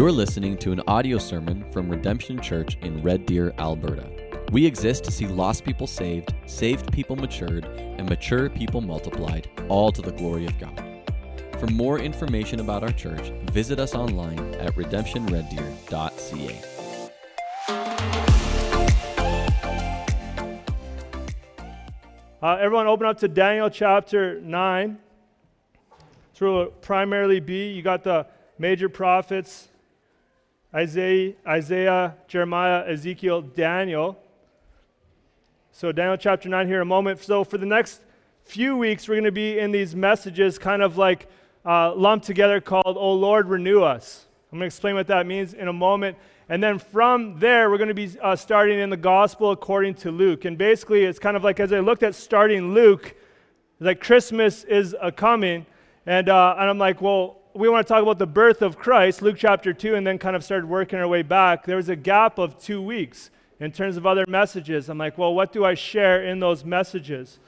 You're listening to an audio sermon from Redemption Church in Red Deer, Alberta. We exist to see lost people saved, saved people matured, and mature people multiplied, all to the glory of God. For more information about our church, visit us online at redemptionreddeer.ca. Uh, everyone, open up to Daniel chapter 9. This will primarily be you got the major prophets Isaiah, Isaiah, Jeremiah, Ezekiel, Daniel. So, Daniel chapter 9 here in a moment. So, for the next few weeks, we're going to be in these messages kind of like uh, lumped together called, Oh Lord, renew us. I'm going to explain what that means in a moment. And then from there, we're going to be uh, starting in the gospel according to Luke. And basically, it's kind of like as I looked at starting Luke, like Christmas is a coming. And, uh, and I'm like, well, we want to talk about the birth of Christ, Luke chapter 2, and then kind of started working our way back. There was a gap of two weeks in terms of other messages. I'm like, well, what do I share in those messages?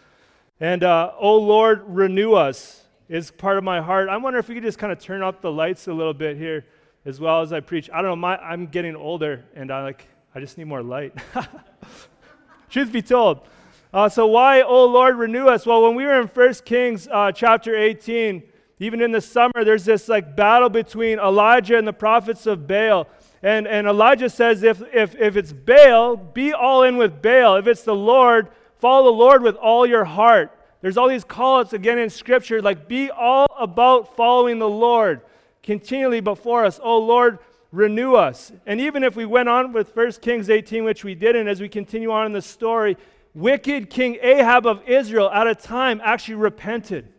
And, uh, oh Lord, renew us is part of my heart. I wonder if we could just kind of turn up the lights a little bit here as well as I preach. I don't know, my, I'm getting older, and I like, I just need more light. Truth be told. Uh, so why, oh Lord, renew us? Well, when we were in 1 Kings uh, chapter 18, even in the summer, there's this like battle between Elijah and the prophets of Baal. And, and Elijah says, if, if, if it's Baal, be all in with Baal. If it's the Lord, follow the Lord with all your heart. There's all these calls again in Scripture, like be all about following the Lord continually before us. Oh Lord, renew us. And even if we went on with 1 Kings 18, which we didn't, as we continue on in the story, wicked King Ahab of Israel at a time actually repented.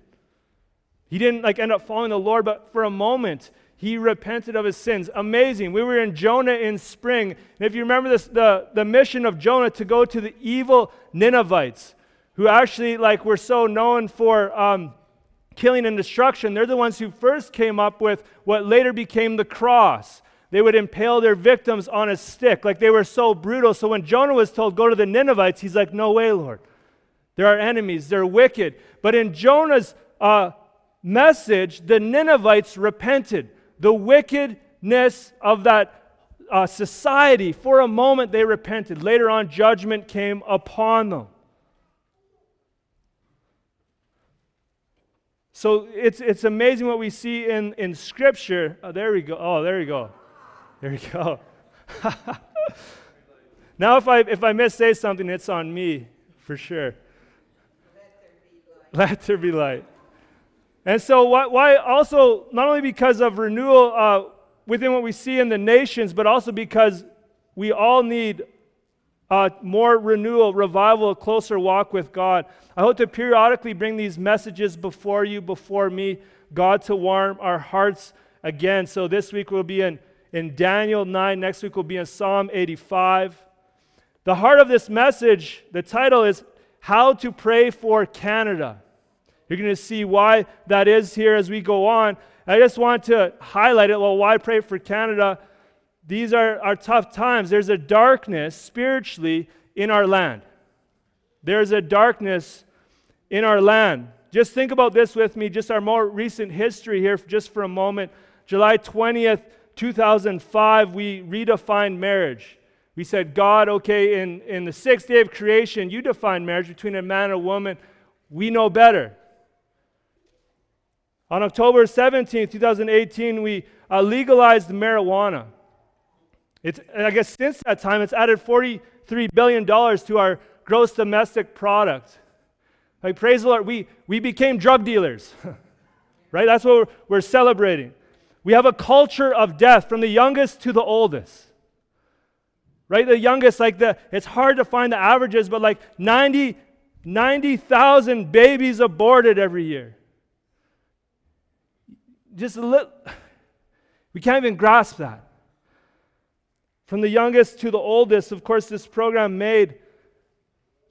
He didn't like end up following the Lord, but for a moment, he repented of his sins. Amazing. We were in Jonah in spring. And if you remember this, the, the mission of Jonah to go to the evil Ninevites, who actually like were so known for um, killing and destruction, they're the ones who first came up with what later became the cross. They would impale their victims on a stick. Like they were so brutal. So when Jonah was told, go to the Ninevites, he's like, no way, Lord. They're our enemies. They're wicked. But in Jonah's uh, message, the Ninevites repented. The wickedness of that uh, society, for a moment, they repented. Later on, judgment came upon them. So it's, it's amazing what we see in, in Scripture. Oh, there we go. Oh, there we go. There we go. now, if I, if I miss say something, it's on me, for sure. Let there be light. Let there be light. And so, why, also, not only because of renewal uh, within what we see in the nations, but also because we all need uh, more renewal, revival, a closer walk with God. I hope to periodically bring these messages before you, before me, God to warm our hearts again. So this week we'll be in, in Daniel 9, next week we'll be in Psalm 85. The heart of this message, the title is How to Pray for Canada. You're going to see why that is here as we go on. I just want to highlight it. Well, why pray for Canada? These are, are tough times. There's a darkness spiritually in our land. There's a darkness in our land. Just think about this with me, just our more recent history here, just for a moment. July 20th, 2005, we redefined marriage. We said, God, okay, in, in the sixth day of creation, you define marriage between a man and a woman. We know better. On October 17, 2018, we uh, legalized marijuana. It's, I guess since that time, it's added $43 billion to our gross domestic product. Like, praise the Lord, we, we became drug dealers, right? That's what we're, we're celebrating. We have a culture of death from the youngest to the oldest. Right? The youngest, like the, it's hard to find the averages, but like 90, 90,000 babies aborted every year just a little, we can't even grasp that. From the youngest to the oldest, of course, this program made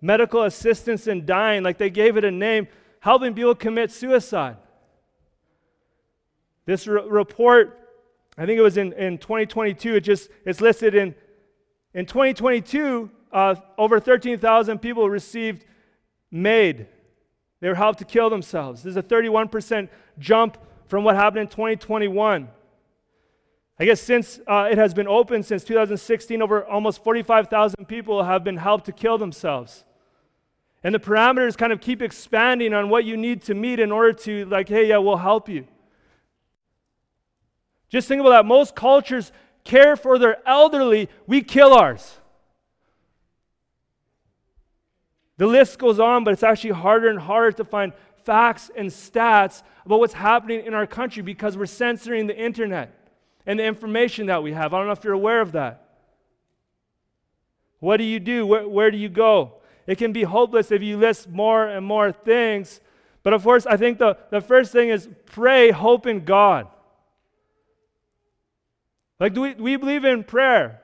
medical assistance in dying, like they gave it a name, helping people commit suicide. This re- report, I think it was in, in 2022, it just it's listed in in 2022, uh, over 13,000 people received MAID. They were helped to kill themselves. There's a 31% jump from what happened in 2021. I guess since uh, it has been open since 2016, over almost 45,000 people have been helped to kill themselves. And the parameters kind of keep expanding on what you need to meet in order to, like, hey, yeah, we'll help you. Just think about that. Most cultures care for their elderly, we kill ours. The list goes on, but it's actually harder and harder to find facts and stats about what's happening in our country because we're censoring the internet and the information that we have. I don't know if you're aware of that. What do you do? Where, where do you go? It can be hopeless if you list more and more things. But of course, I think the, the first thing is pray, hope in God. Like, do we, we believe in prayer?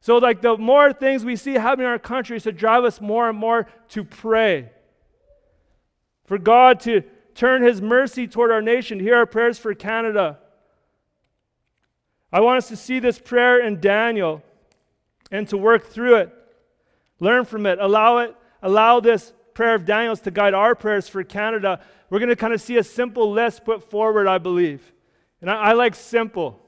So, like, the more things we see happening in our country is to drive us more and more to pray. For God to turn His mercy toward our nation. Hear our prayers for Canada. I want us to see this prayer in Daniel and to work through it. Learn from it. Allow it. Allow this prayer of Daniel's to guide our prayers for Canada. We're going to kind of see a simple list put forward, I believe. And I, I like simple.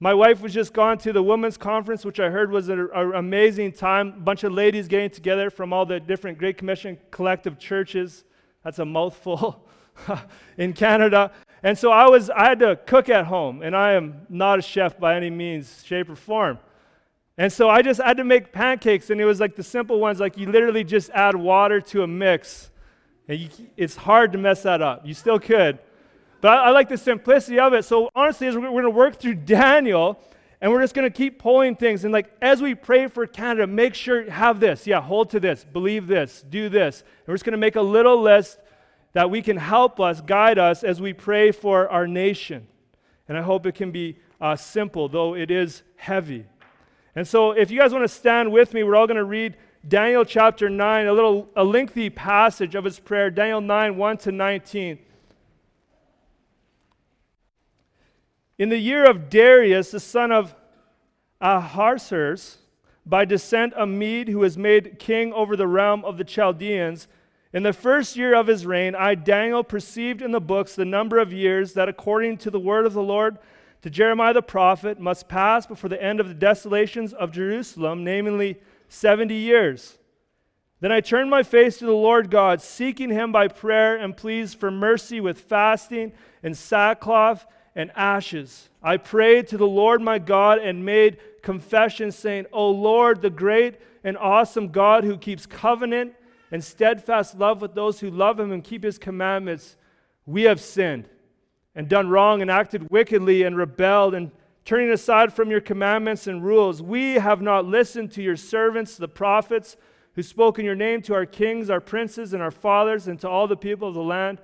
My wife was just gone to the women's conference, which I heard was an amazing time. A bunch of ladies getting together from all the different Great Commission collective churches. That's a mouthful in Canada. And so I was I had to cook at home, and I am not a chef by any means, shape, or form. And so I just had to make pancakes, and it was like the simple ones, like you literally just add water to a mix. And you, it's hard to mess that up. You still could. But I, I like the simplicity of it. So honestly, as we're, we're going to work through Daniel, and we're just going to keep pulling things. And like as we pray for Canada, make sure have this. Yeah, hold to this, believe this, do this. And we're just going to make a little list that we can help us, guide us as we pray for our nation. And I hope it can be uh, simple, though it is heavy. And so, if you guys want to stand with me, we're all going to read Daniel chapter 9, a little a lengthy passage of his prayer, Daniel 9, 1 to 19. In the year of Darius, the son of Ahasuerus, by descent a Mede who was made king over the realm of the Chaldeans, in the first year of his reign, I, Daniel, perceived in the books the number of years that, according to the word of the Lord to Jeremiah the prophet, must pass before the end of the desolations of Jerusalem, namely 70 years. Then I turned my face to the Lord God, seeking him by prayer and pleas for mercy with fasting and sackcloth and ashes. I prayed to the Lord my God and made confession, saying, O Lord, the great and awesome God who keeps covenant and steadfast love with those who love him and keep his commandments, we have sinned and done wrong and acted wickedly and rebelled and turning aside from your commandments and rules. We have not listened to your servants, the prophets, who spoke in your name to our kings, our princes, and our fathers, and to all the people of the land.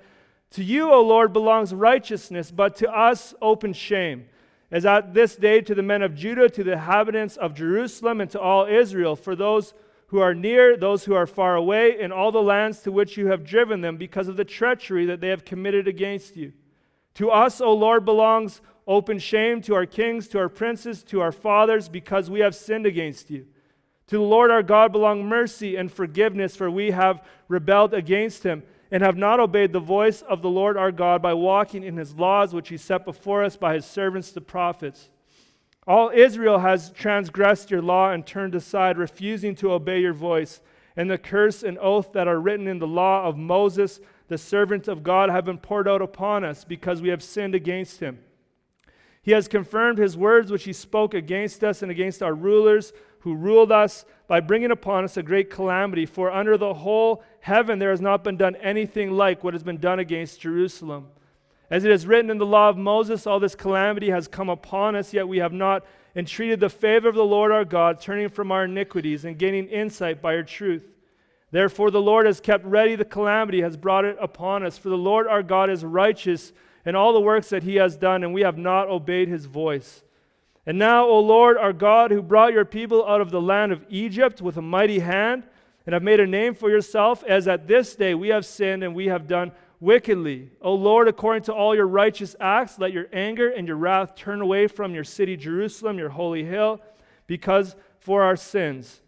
To you, O Lord, belongs righteousness, but to us open shame. As at this day to the men of Judah, to the inhabitants of Jerusalem, and to all Israel, for those who are near, those who are far away, in all the lands to which you have driven them, because of the treachery that they have committed against you. To us, O Lord, belongs open shame, to our kings, to our princes, to our fathers, because we have sinned against you. To the Lord our God belong mercy and forgiveness, for we have rebelled against him and have not obeyed the voice of the Lord our God by walking in his laws, which he set before us by his servants the prophets. All Israel has transgressed your law and turned aside, refusing to obey your voice. And the curse and oath that are written in the law of Moses, the servant of God, have been poured out upon us because we have sinned against him. He has confirmed his words which he spoke against us and against our rulers who ruled us by bringing upon us a great calamity. For under the whole heaven there has not been done anything like what has been done against Jerusalem. As it is written in the law of Moses, all this calamity has come upon us, yet we have not entreated the favor of the Lord our God, turning from our iniquities and gaining insight by your truth. Therefore, the Lord has kept ready the calamity, has brought it upon us. For the Lord our God is righteous in all the works that he has done, and we have not obeyed his voice. And now, O Lord our God, who brought your people out of the land of Egypt with a mighty hand, and have made a name for yourself, as at this day we have sinned and we have done wickedly. O Lord, according to all your righteous acts, let your anger and your wrath turn away from your city, Jerusalem, your holy hill, because for our sins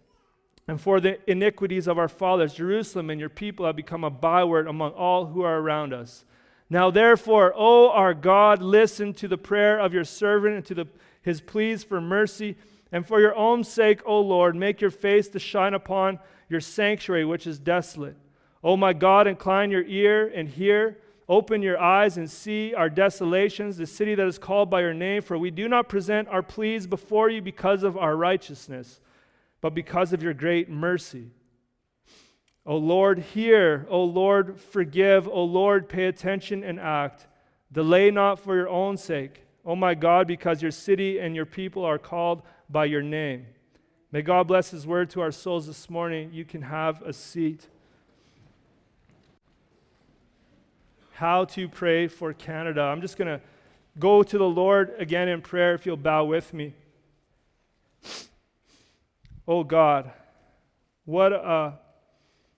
and for the iniquities of our fathers, Jerusalem and your people have become a byword among all who are around us. Now, therefore, O our God, listen to the prayer of your servant and to the, his pleas for mercy. And for your own sake, O Lord, make your face to shine upon your sanctuary, which is desolate. O my God, incline your ear and hear. Open your eyes and see our desolations, the city that is called by your name. For we do not present our pleas before you because of our righteousness, but because of your great mercy. O Lord, hear. O Lord, forgive. O Lord, pay attention and act. Delay not for your own sake. O my God, because your city and your people are called by your name. May God bless his word to our souls this morning. You can have a seat. How to pray for Canada. I'm just going to go to the Lord again in prayer if you'll bow with me. Oh God, what a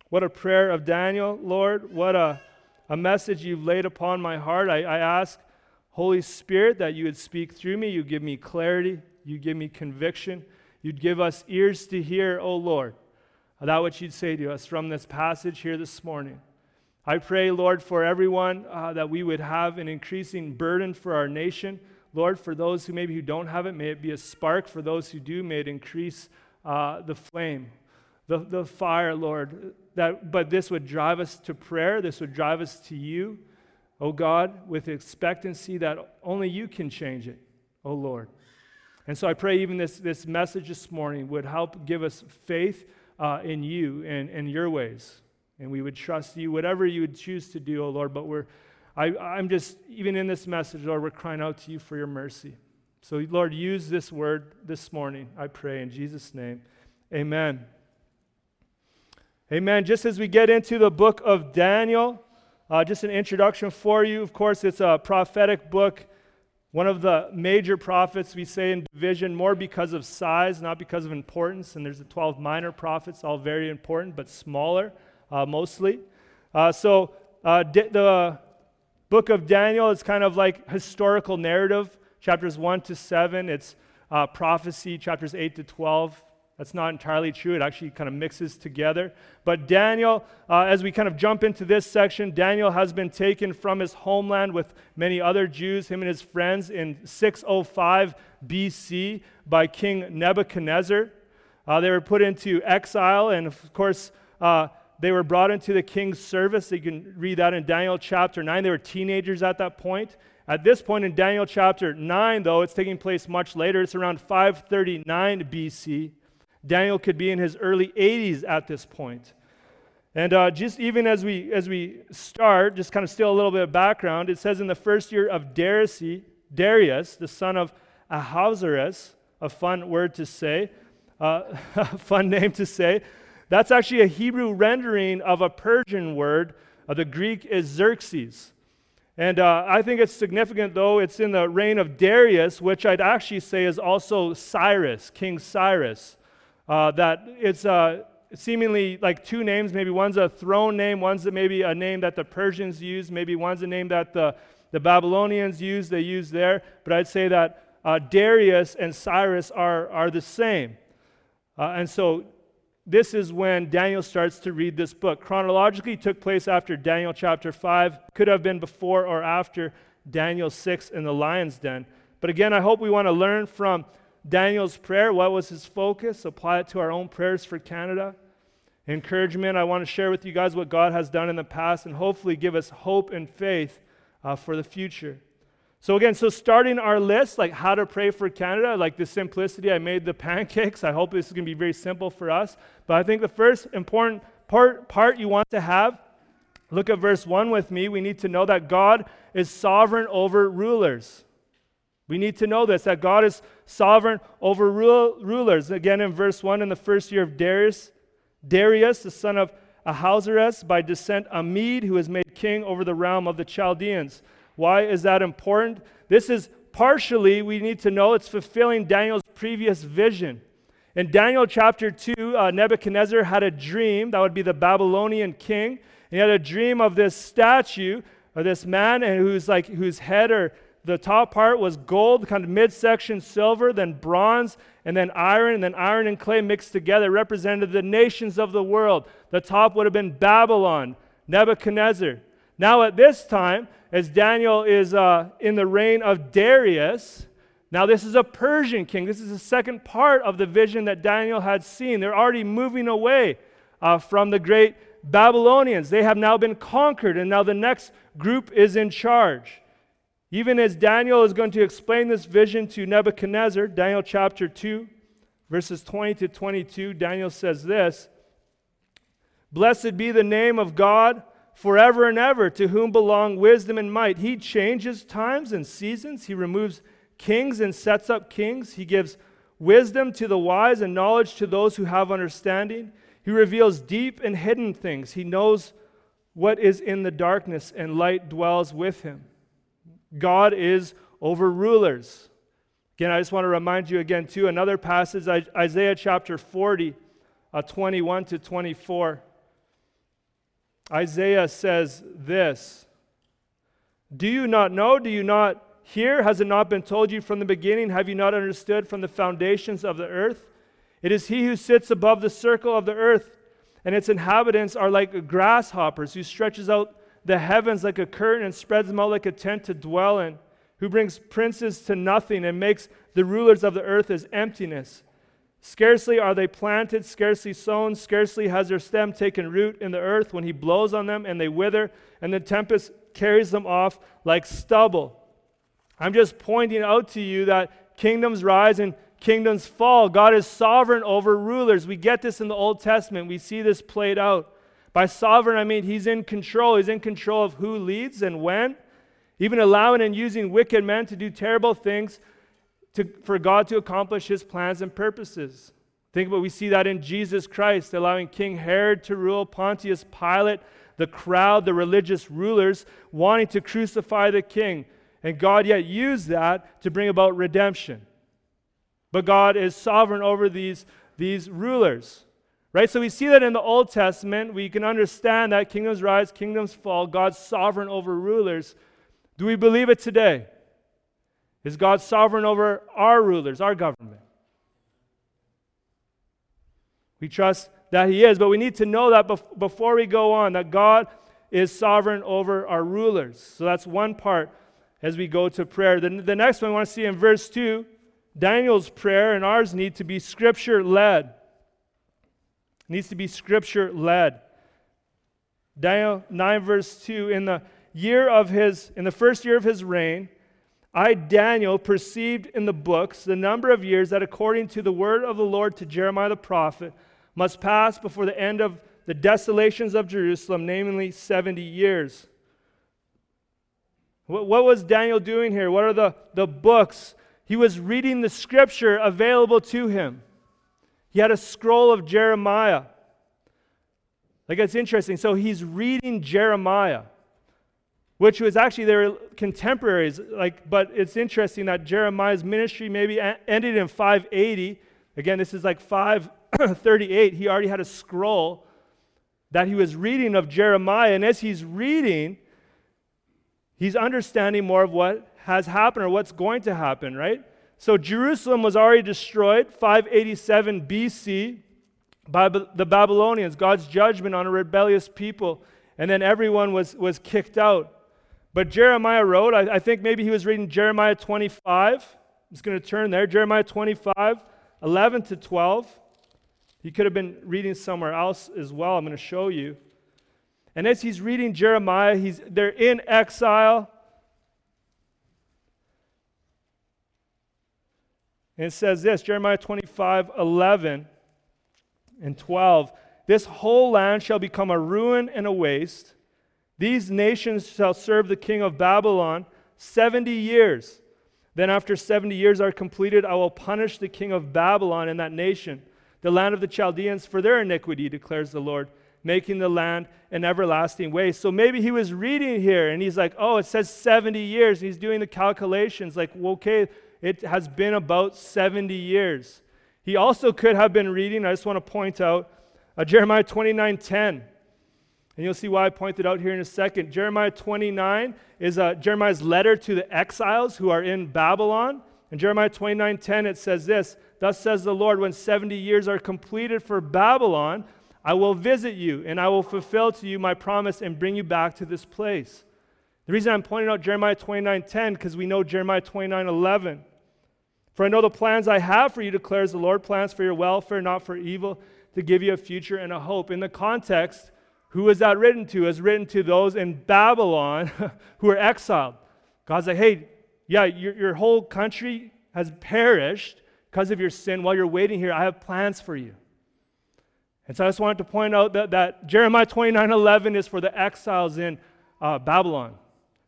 what a prayer of Daniel, Lord. What a, a message you've laid upon my heart. I, I ask, Holy Spirit, that you would speak through me. You give me clarity. You give me conviction. You'd give us ears to hear, O oh Lord, that what you'd say to us from this passage here this morning. I pray, Lord, for everyone uh, that we would have an increasing burden for our nation. Lord, for those who maybe who don't have it, may it be a spark. For those who do, may it increase uh, the flame, the, the fire, Lord, that, but this would drive us to prayer. This would drive us to you, oh God, with expectancy that only you can change it, oh Lord. And so I pray even this, this message this morning would help give us faith uh, in you and, and your ways. And we would trust you, whatever you would choose to do, oh Lord. But we're, I, I'm just, even in this message, Lord, we're crying out to you for your mercy. So, Lord, use this word this morning, I pray, in Jesus' name. Amen. Amen. Just as we get into the book of Daniel, uh, just an introduction for you. Of course, it's a prophetic book, one of the major prophets we say in division, more because of size, not because of importance. And there's the 12 minor prophets, all very important, but smaller uh, mostly. Uh, so uh, the book of Daniel is kind of like historical narrative, chapters 1 to 7. It's uh, prophecy, chapters 8 to 12. That's not entirely true. It actually kind of mixes together. But Daniel, uh, as we kind of jump into this section, Daniel has been taken from his homeland with many other Jews, him and his friends, in 605 BC by King Nebuchadnezzar. Uh, they were put into exile, and of course, uh, they were brought into the king's service. You can read that in Daniel chapter 9. They were teenagers at that point. At this point in Daniel chapter 9, though, it's taking place much later. It's around 539 BC. Daniel could be in his early 80s at this point. And uh, just even as we, as we start, just kind of still a little bit of background, it says in the first year of Darius, Darius the son of Ahasuerus, a fun word to say, uh, a fun name to say. That's actually a Hebrew rendering of a Persian word. Uh, the Greek is Xerxes. And uh, I think it's significant, though, it's in the reign of Darius, which I'd actually say is also Cyrus, King Cyrus. Uh, that it's uh, seemingly like two names. Maybe one's a throne name, one's maybe a name that the Persians use, maybe one's a name that the, the Babylonians use, they use there. But I'd say that uh, Darius and Cyrus are, are the same. Uh, and so this is when Daniel starts to read this book. Chronologically, took place after Daniel chapter 5, could have been before or after Daniel 6 in the lion's den. But again, I hope we want to learn from Daniel's prayer, what was his focus? Apply it to our own prayers for Canada. Encouragement, I want to share with you guys what God has done in the past and hopefully give us hope and faith uh, for the future. So, again, so starting our list, like how to pray for Canada, like the simplicity, I made the pancakes. I hope this is going to be very simple for us. But I think the first important part, part you want to have, look at verse 1 with me. We need to know that God is sovereign over rulers. We need to know this that God is sovereign over rule, rulers. Again, in verse 1, in the first year of Darius, Darius, the son of Ahasuerus, by descent a Mede, who was made king over the realm of the Chaldeans. Why is that important? This is partially, we need to know, it's fulfilling Daniel's previous vision. In Daniel chapter 2, uh, Nebuchadnezzar had a dream, that would be the Babylonian king. He had a dream of this statue, of this man and who's like whose head or the top part was gold, kind of midsection silver, then bronze, and then iron, and then iron and clay mixed together represented the nations of the world. The top would have been Babylon, Nebuchadnezzar. Now, at this time, as Daniel is uh, in the reign of Darius, now this is a Persian king. This is the second part of the vision that Daniel had seen. They're already moving away uh, from the great Babylonians. They have now been conquered, and now the next group is in charge. Even as Daniel is going to explain this vision to Nebuchadnezzar, Daniel chapter 2, verses 20 to 22, Daniel says this Blessed be the name of God forever and ever, to whom belong wisdom and might. He changes times and seasons, He removes kings and sets up kings. He gives wisdom to the wise and knowledge to those who have understanding. He reveals deep and hidden things. He knows what is in the darkness, and light dwells with him. God is over rulers. Again, I just want to remind you again, too, another passage, Isaiah chapter 40, uh, 21 to 24. Isaiah says this Do you not know? Do you not hear? Has it not been told you from the beginning? Have you not understood from the foundations of the earth? It is he who sits above the circle of the earth, and its inhabitants are like grasshoppers, who stretches out the heavens like a curtain and spreads them out like a tent to dwell in, who brings princes to nothing and makes the rulers of the earth as emptiness. Scarcely are they planted, scarcely sown, scarcely has their stem taken root in the earth when he blows on them and they wither, and the tempest carries them off like stubble. I'm just pointing out to you that kingdoms rise and kingdoms fall. God is sovereign over rulers. We get this in the Old Testament, we see this played out. By sovereign, I mean he's in control. He's in control of who leads and when, even allowing and using wicked men to do terrible things to, for God to accomplish his plans and purposes. Think about we see that in Jesus Christ, allowing King Herod to rule, Pontius Pilate, the crowd, the religious rulers, wanting to crucify the king. And God yet used that to bring about redemption. But God is sovereign over these, these rulers. Right? So we see that in the Old Testament. We can understand that kingdoms rise, kingdoms fall, God's sovereign over rulers. Do we believe it today? Is God sovereign over our rulers, our government? We trust that He is, but we need to know that bef- before we go on, that God is sovereign over our rulers. So that's one part as we go to prayer. The, the next one I want to see in verse 2 Daniel's prayer and ours need to be scripture led. Needs to be scripture led. Daniel 9, verse 2 In the year of his, in the first year of his reign, I, Daniel, perceived in the books the number of years that, according to the word of the Lord to Jeremiah the prophet, must pass before the end of the desolations of Jerusalem, namely 70 years. What, what was Daniel doing here? What are the, the books? He was reading the scripture available to him. He had a scroll of Jeremiah. Like, it's interesting. So he's reading Jeremiah which was actually they were contemporaries. Like but it's interesting that jeremiah's ministry maybe ended in 580 again this is like 538 he already had a scroll that he was reading of jeremiah. And as he's reading he's understanding more of what has happened or what's going to happen right so jerusalem was already destroyed 587 bc by the babylonians god's judgment on a rebellious people and then everyone was, was kicked out but Jeremiah wrote, I, I think maybe he was reading Jeremiah 25. I'm just going to turn there. Jeremiah 25, 11 to 12. He could have been reading somewhere else as well. I'm going to show you. And as he's reading Jeremiah, he's, they're in exile. And it says this Jeremiah 25, 11 and 12. This whole land shall become a ruin and a waste these nations shall serve the king of Babylon 70 years. Then, after 70 years are completed, I will punish the king of Babylon and that nation, the land of the Chaldeans, for their iniquity, declares the Lord, making the land an everlasting waste. So maybe he was reading here and he's like, oh, it says 70 years. he's doing the calculations, like, well, okay, it has been about 70 years. He also could have been reading, I just want to point out, uh, Jeremiah 29 10. And you'll see why I pointed out here in a second. Jeremiah 29 is uh, Jeremiah's letter to the exiles who are in Babylon. In Jeremiah 29 10, it says this Thus says the Lord, when 70 years are completed for Babylon, I will visit you, and I will fulfill to you my promise and bring you back to this place. The reason I'm pointing out Jeremiah 29:10, because we know Jeremiah 29:11. For I know the plans I have for you, declares the Lord, plans for your welfare, not for evil, to give you a future and a hope. In the context, who is that written to? Is written to those in Babylon who are exiled. God's like, hey, yeah, your, your whole country has perished because of your sin. While you're waiting here, I have plans for you. And so I just wanted to point out that, that Jeremiah 29 11 is for the exiles in uh, Babylon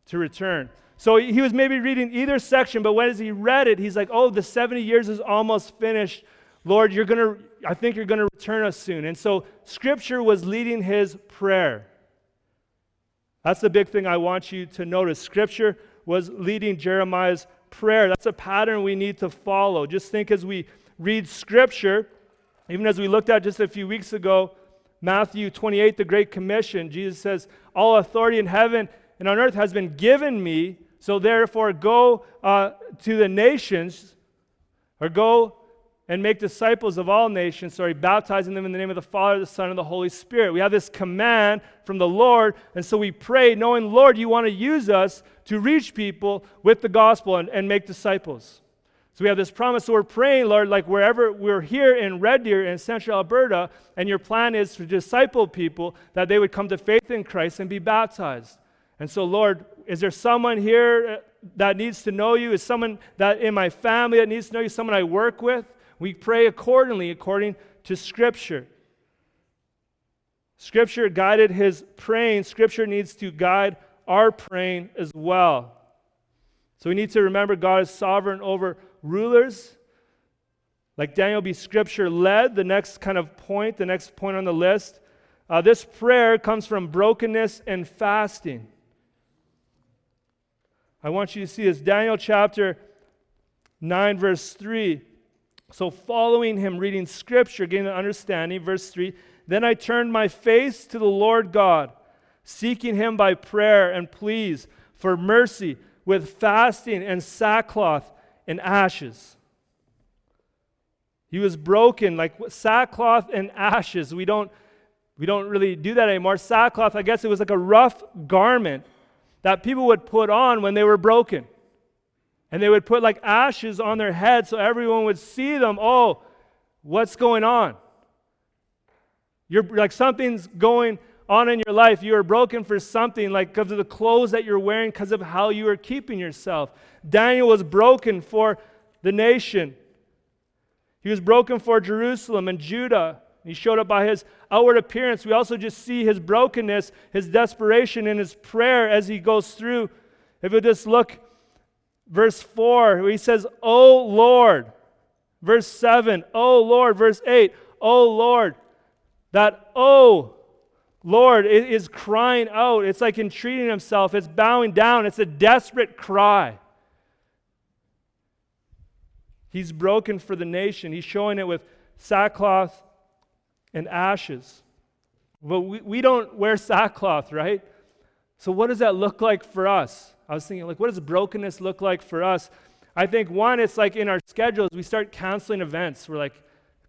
to return. So he was maybe reading either section, but when he read it, he's like, oh, the 70 years is almost finished. Lord, you're going to, I think you're going to return us soon. And so scripture was leading his prayer. That's the big thing I want you to notice. Scripture was leading Jeremiah's prayer. That's a pattern we need to follow. Just think as we read scripture, even as we looked at just a few weeks ago, Matthew 28, the Great Commission, Jesus says, All authority in heaven and on earth has been given me. So therefore, go uh, to the nations, or go and make disciples of all nations, sorry, baptizing them in the name of the Father, the Son, and the Holy Spirit. We have this command from the Lord, and so we pray, knowing, Lord, you want to use us to reach people with the gospel and, and make disciples. So we have this promise. So we're praying, Lord, like wherever we're here in Red Deer in central Alberta, and your plan is to disciple people that they would come to faith in Christ and be baptized. And so, Lord, is there someone here uh, that needs to know you? Is someone that in my family that needs to know you? Someone I work with? We pray accordingly, according to Scripture. Scripture guided his praying. Scripture needs to guide our praying as well. So we need to remember God is sovereign over rulers. Like Daniel be scripture led, the next kind of point, the next point on the list. Uh, this prayer comes from brokenness and fasting. I want you to see this Daniel chapter 9, verse 3. So, following him, reading scripture, getting an understanding, verse 3 Then I turned my face to the Lord God, seeking him by prayer and pleas for mercy with fasting and sackcloth and ashes. He was broken like sackcloth and ashes. We don't, we don't really do that anymore. Sackcloth, I guess it was like a rough garment that people would put on when they were broken. And they would put like ashes on their head so everyone would see them. Oh, what's going on? You're like something's going on in your life. You are broken for something, like because of the clothes that you're wearing, because of how you are keeping yourself. Daniel was broken for the nation. He was broken for Jerusalem and Judah. He showed up by his outward appearance. We also just see his brokenness, his desperation, and his prayer as he goes through. If we just look verse 4, he says, Oh Lord. Verse 7, Oh Lord. Verse 8, Oh Lord. That oh Lord is crying out. It's like entreating himself, it's bowing down, it's a desperate cry. He's broken for the nation. He's showing it with sackcloth and ashes. But we, we don't wear sackcloth, right? So, what does that look like for us? I was thinking, like, what does brokenness look like for us? I think one, it's like in our schedules, we start canceling events. We're like,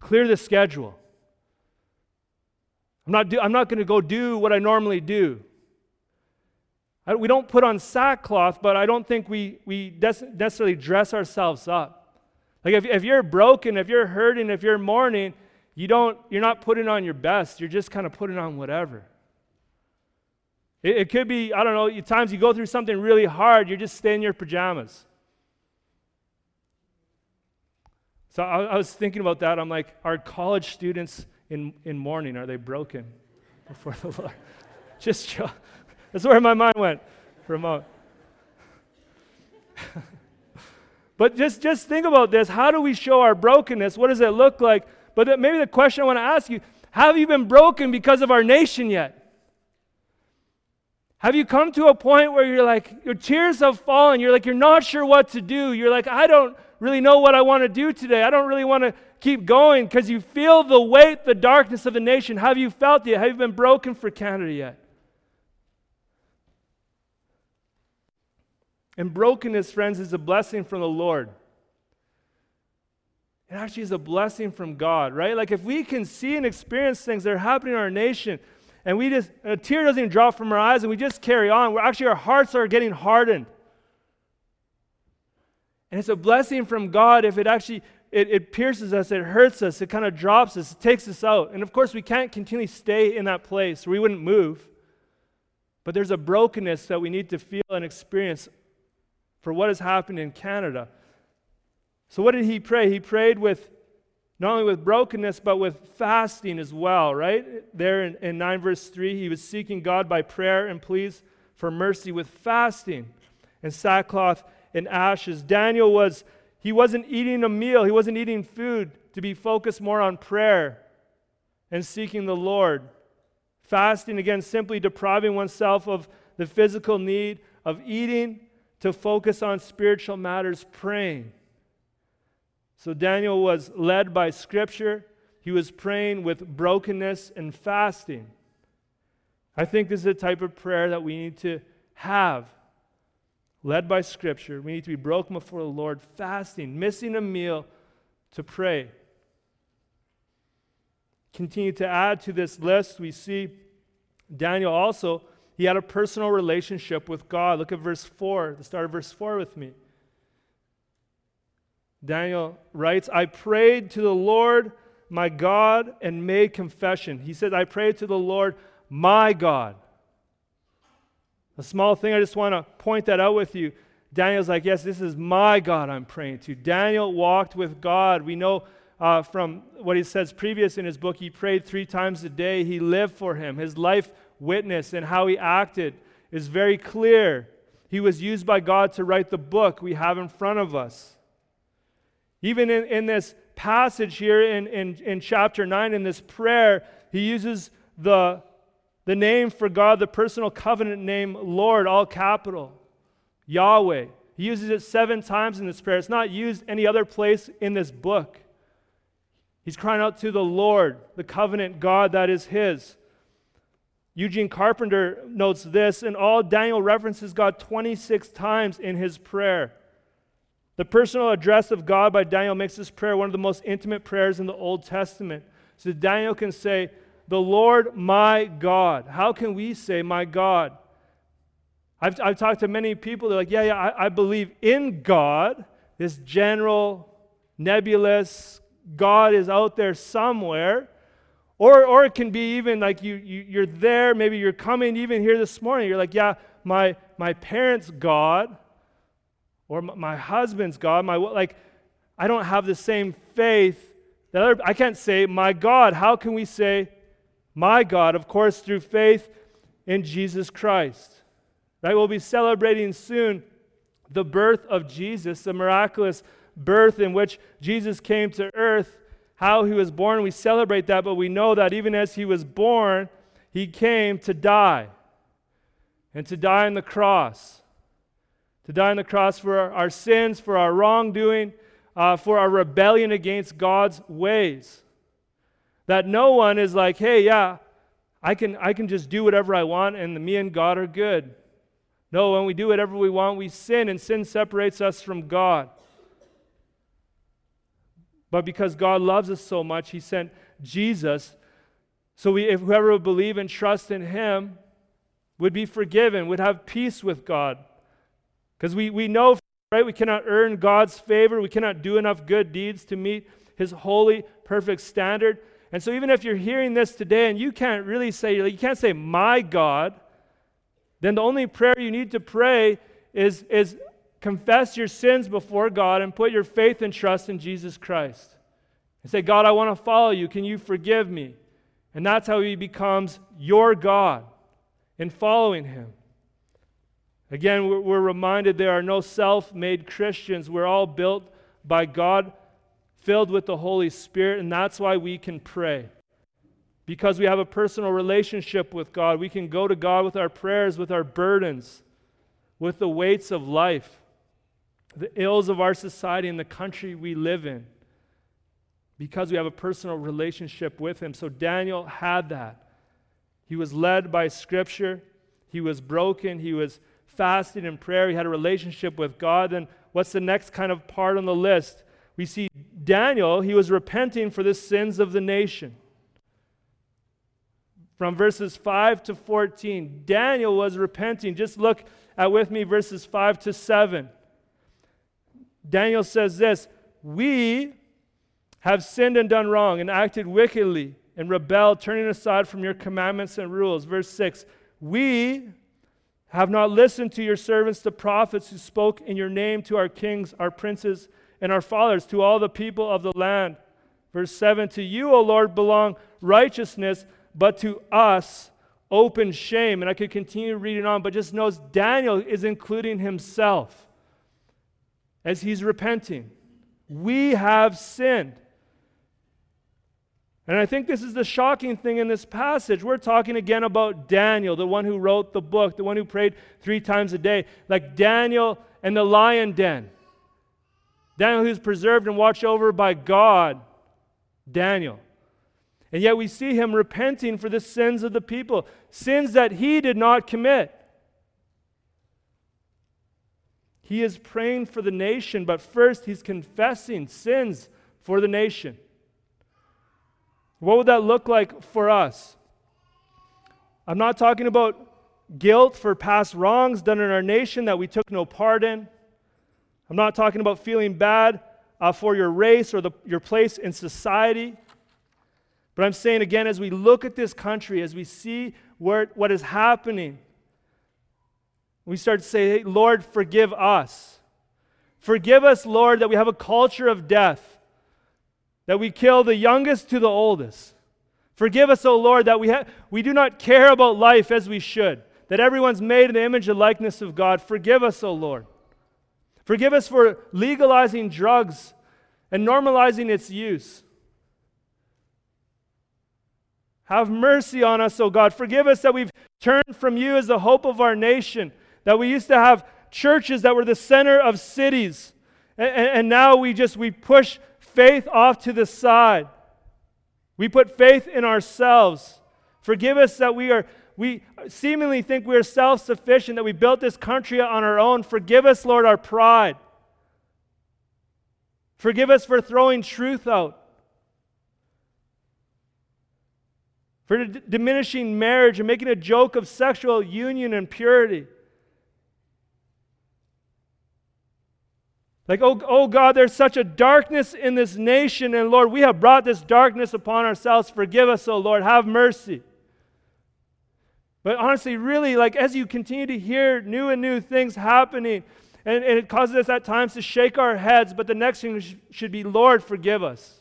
clear the schedule. I'm not, I'm not going to go do what I normally do. I, we don't put on sackcloth, but I don't think we, we necessarily dress ourselves up. Like if, if you're broken, if you're hurting, if you're mourning, you don't, you're not putting on your best. You're just kind of putting on whatever. It, it could be, I don't know, at times you go through something really hard, you're just staying in your pajamas. So I, I was thinking about that. I'm like, are college students in, in mourning? Are they broken before the Lord? just that's where my mind went for a moment. but just, just think about this. How do we show our brokenness? What does it look like? But maybe the question I want to ask you have you been broken because of our nation yet? Have you come to a point where you're like, your tears have fallen? You're like, you're not sure what to do. You're like, I don't really know what I want to do today. I don't really want to keep going because you feel the weight, the darkness of the nation. Have you felt it? Have you been broken for Canada yet? And brokenness, friends, is a blessing from the Lord. It actually is a blessing from God, right? Like if we can see and experience things that are happening in our nation, and we just a tear doesn't even drop from our eyes, and we just carry on, we're actually our hearts are getting hardened. And it's a blessing from God if it actually it, it pierces us, it hurts us, it kind of drops us, it takes us out. And of course, we can't continually stay in that place, we wouldn't move. But there's a brokenness that we need to feel and experience for what has happened in Canada. So, what did he pray? He prayed with not only with brokenness, but with fasting as well, right? There in, in 9 verse 3, he was seeking God by prayer and pleas for mercy with fasting and sackcloth and ashes. Daniel was, he wasn't eating a meal, he wasn't eating food to be focused more on prayer and seeking the Lord. Fasting, again, simply depriving oneself of the physical need of eating to focus on spiritual matters, praying. So Daniel was led by Scripture. He was praying with brokenness and fasting. I think this is a type of prayer that we need to have. Led by Scripture, we need to be broken before the Lord, fasting, missing a meal to pray continue to add to this list, we see Daniel also, he had a personal relationship with God. Look at verse 4, the start of verse 4 with me. Daniel writes, I prayed to the Lord my God and made confession. He said, I prayed to the Lord my God. A small thing, I just want to point that out with you. Daniel's like, Yes, this is my God I'm praying to. Daniel walked with God. We know uh, from what he says previous in his book. He prayed three times a day. He lived for him. His life witness and how he acted is very clear. He was used by God to write the book we have in front of us. Even in, in this passage here in, in, in chapter 9, in this prayer, he uses the, the name for God, the personal covenant name, Lord, all capital, Yahweh. He uses it seven times in this prayer. It's not used any other place in this book. He's crying out to the Lord, the covenant God that is his. Eugene Carpenter notes this, and all Daniel references God 26 times in his prayer. The personal address of God by Daniel makes this prayer one of the most intimate prayers in the Old Testament. So Daniel can say, The Lord my God. How can we say, My God? I've, I've talked to many people, they're like, Yeah, yeah, I, I believe in God, this general, nebulous, God is out there somewhere. Or, or it can be even like you, you, you're there, maybe you're coming even here this morning. You're like, yeah, my, my parents' God, or my, husband's God, my, like, I don't have the same faith that other, I can't say, my God. How can we say, my God? Of course, through faith in Jesus Christ. Right? We'll be celebrating soon the birth of Jesus, the miraculous birth in which Jesus came to earth, how he was born. We celebrate that, but we know that even as he was born, he came to die and to die on the cross. To die on the cross for our, sins, for our wrongdoing, uh, for our rebellion against God's ways. That no one is like, hey, yeah, I can, I can just do whatever I want and me and God are good. No, when we do whatever we want, we sin, and sin separates us from God. But because God loves us so much, He sent Jesus. So we, if whoever would believe and trust in Him would be forgiven, would have peace with God. Because we, we know, right, we cannot earn God's favor. We cannot do enough good deeds to meet His holy, perfect standard. And so even if you're hearing this today and you can't really say, you can't say, my God, then the only prayer you need to pray is, is confess your sins before God and put your faith and trust in Jesus Christ. And say, God, I want to follow you. Can you forgive me? And that's how he becomes your God in following him. Again, we're, reminded there are no self made Christians. We're all built by God, filled with the Holy Spirit, and that's why we can pray. Because we have a personal relationship with God, we can go to God with our prayers, with our burdens, with the weights of life the ills of our society and the country we live in because we have a personal relationship with Him. So Daniel had that. He was led by Scripture, he was broken, he was fasting in prayer, he had a relationship with God. Then what's the next kind of part on the list? We see Daniel, he was repenting for the sins of the nation. From verses 5 to 14, Daniel was repenting. Just look at with me verses 5 to 7. Daniel says this We have sinned and done wrong and acted wickedly and rebelled, turning aside from your commandments and rules. Verse 6 We have not listened to your servants, the prophets who spoke in your name to our kings, our princes, and our fathers, to all the people of the land. Verse 7 To you, O Lord, belong righteousness, but to us open shame. And I could continue reading on, but just notice Daniel is including himself as he's repenting. We have sinned. And I think this is the shocking thing in this passage. We're talking again about Daniel, the one who wrote the book, the one who prayed three times a day, like Daniel and the lion den. Daniel, who's preserved and watched over by God. Daniel. And yet we see him repenting for the sins of the people, sins that he did not commit. He is praying for the nation, but first he's confessing sins for the nation. What would that look like for us? I'm not talking about guilt for past wrongs done in our nation that we took no part in. I'm not talking about feeling bad uh, for your race or the, your place in society. But I'm saying again, as we look at this country, as we see where, what is happening, we start to say, hey, Lord, forgive us. Forgive us, Lord, that we have a culture of death that we kill the youngest to the oldest. Forgive us, O Lord, that we, ha- we do not care about life as we should, that everyone's made in the image and likeness of God. Forgive us, O Lord. Forgive us for legalizing drugs and normalizing its use. Have mercy on us, O God. Forgive us that we've turned from you as the hope of our nation, that we used to have churches that were the center of cities. And, and, now we just we push faith off to the side. We put faith in ourselves. Forgive us that we are we seemingly think we are self-sufficient, that we built this country on our own. Forgive us, Lord, our pride. Forgive us for throwing truth out. For d- diminishing marriage and making a joke of sexual union and purity. Like, oh, oh God, there's such a darkness in this nation, and Lord, we have brought this darkness upon ourselves. Forgive us, oh Lord, have mercy. But honestly, really, like as you continue to hear new and new things happening, and, and it causes us at times to shake our heads, but the next thing sh- should be, Lord, forgive us.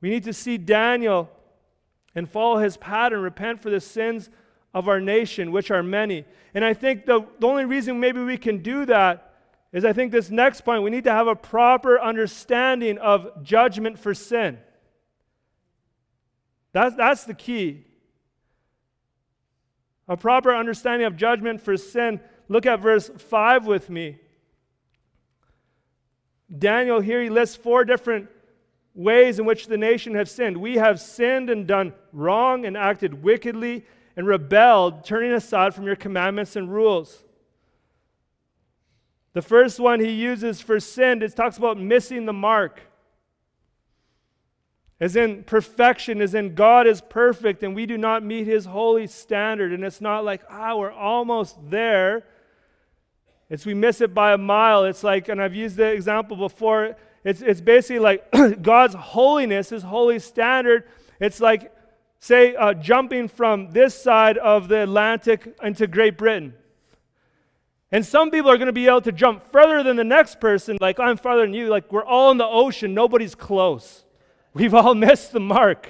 We need to see Daniel and follow his pattern, repent for the sins of our nation, which are many. And I think the, the only reason maybe we can do that is I think this next point, we need to have a proper understanding of judgment for sin. That's, that's the key. A proper understanding of judgment for sin. Look at verse 5 with me. Daniel here, he lists four different ways in which the nation have sinned. We have sinned and done wrong and acted wickedly and rebelled, turning aside from your commandments and rules. The first one he uses for sin, it talks about missing the mark. As in perfection, as in God is perfect and we do not meet his holy standard. And it's not like, ah, we're almost there. It's we miss it by a mile. It's like, and I've used the example before, it's, it's basically like God's holiness, his holy standard. It's like say, uh, jumping from this side of the Atlantic into Great Britain. And some people are going to be able to jump further than the next person, like, I'm farther than you. Like, we're all in the ocean, nobody's close. We've all missed the mark.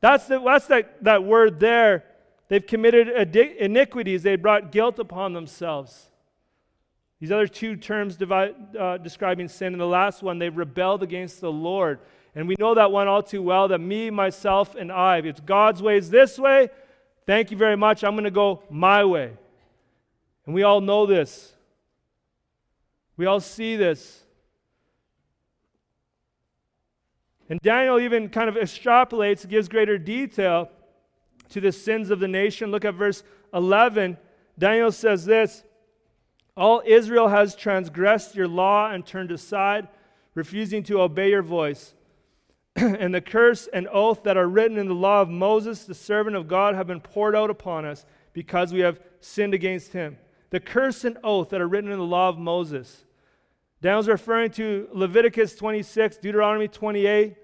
That's, the, that's that, that word there. They've committed iniquities, they brought guilt upon themselves. These other two terms divide, uh, describing sin, and the last one, they've rebelled against the Lord. And we know that one all too well that me, myself, and I, if it's God's ways this way, thank you very much. I'm going to go my way. And we all know this. We all see this. And Daniel even kind of extrapolates, gives greater detail to the sins of the nation. Look at verse 11. Daniel says this All Israel has transgressed your law and turned aside, refusing to obey your voice. and the curse and oath that are written in the law of Moses, the servant of God, have been poured out upon us because we have sinned against him. The curse and oath that are written in the law of Moses. Daniel's referring to Leviticus 26, Deuteronomy 28.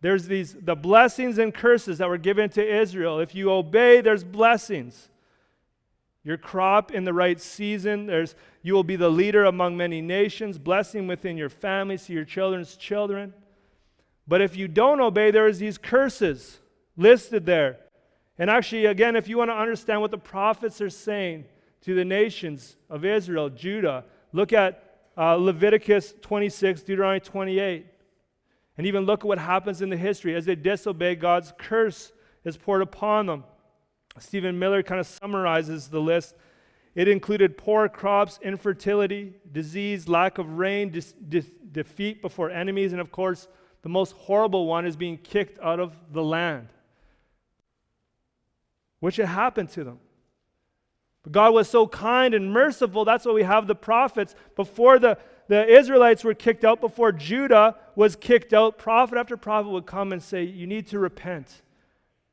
There's these the blessings and curses that were given to Israel. If you obey, there's blessings your crop in the right season. There's, you will be the leader among many nations, blessing within your families to your children's children. But if you don't obey, there is these curses listed there. And actually, again, if you want to understand what the prophets are saying to the nations of Israel, Judah, look at uh, Leviticus 26, Deuteronomy 28. And even look at what happens in the history. As they disobey, God's curse is poured upon them. Stephen Miller kind of summarizes the list. It included poor crops, infertility, disease, lack of rain, de- defeat before enemies, and of course, the most horrible one is being kicked out of the land, which had happened to them. But God was so kind and merciful. That's why we have the prophets. Before the, the Israelites were kicked out, before Judah was kicked out, prophet after prophet would come and say, You need to repent.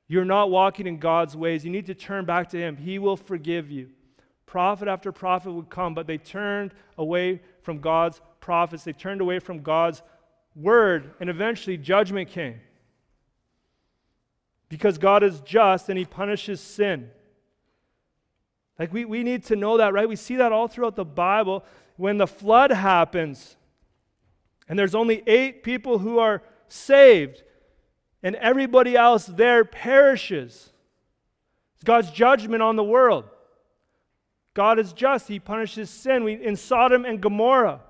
You're not walking in God's ways. You need to turn back to Him. He will forgive you. Prophet after prophet would come, but they turned away from God's prophets. They turned away from God's word, and eventually judgment came. Because God is just and He punishes sin. Like we, we need to know that, right? We see that all throughout the Bible. When the flood happens, and there's only eight people who are saved, and everybody else there perishes. It's God's judgment on the world. God is just. He punishes sin. We, in Sodom and Gomorrah,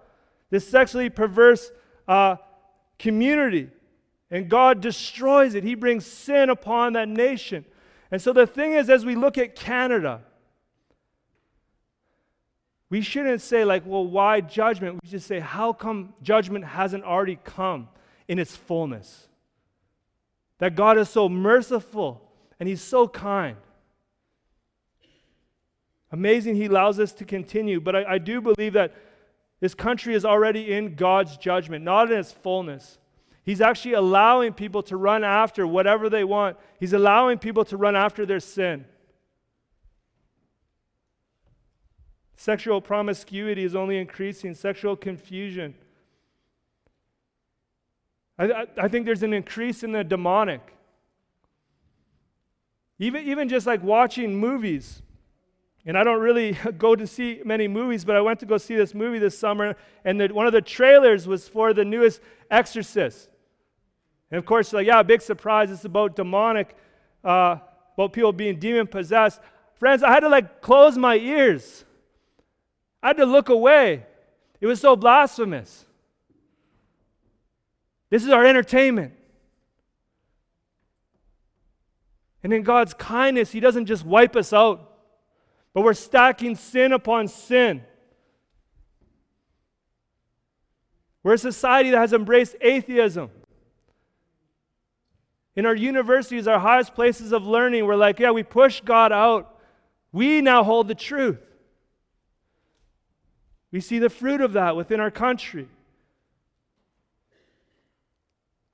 this sexually perverse uh, community, and God destroys it. He brings sin upon that nation. And so the thing is, as we look at Canada, we shouldn't say, like, well, why judgment? We should say, how come judgment hasn't already come in its fullness? That God is so merciful and He's so kind. Amazing, He allows us to continue. But I, I do believe that this country is already in God's judgment, not in its fullness. He's actually allowing people to run after whatever they want, He's allowing people to run after their sin. Sexual promiscuity is only increasing, sexual confusion. I, I, I think there's an increase in the demonic. Even, even just like watching movies. And I don't really go to see many movies, but I went to go see this movie this summer, and the, one of the trailers was for the newest Exorcist. And of course, like, yeah, big surprise. It's about demonic, uh, about people being demon possessed. Friends, I had to like close my ears. I had to look away. It was so blasphemous. This is our entertainment. And in God's kindness, He doesn't just wipe us out, but we're stacking sin upon sin. We're a society that has embraced atheism. In our universities, our highest places of learning, we're like, yeah, we push God out. We now hold the truth. We see the fruit of that within our country.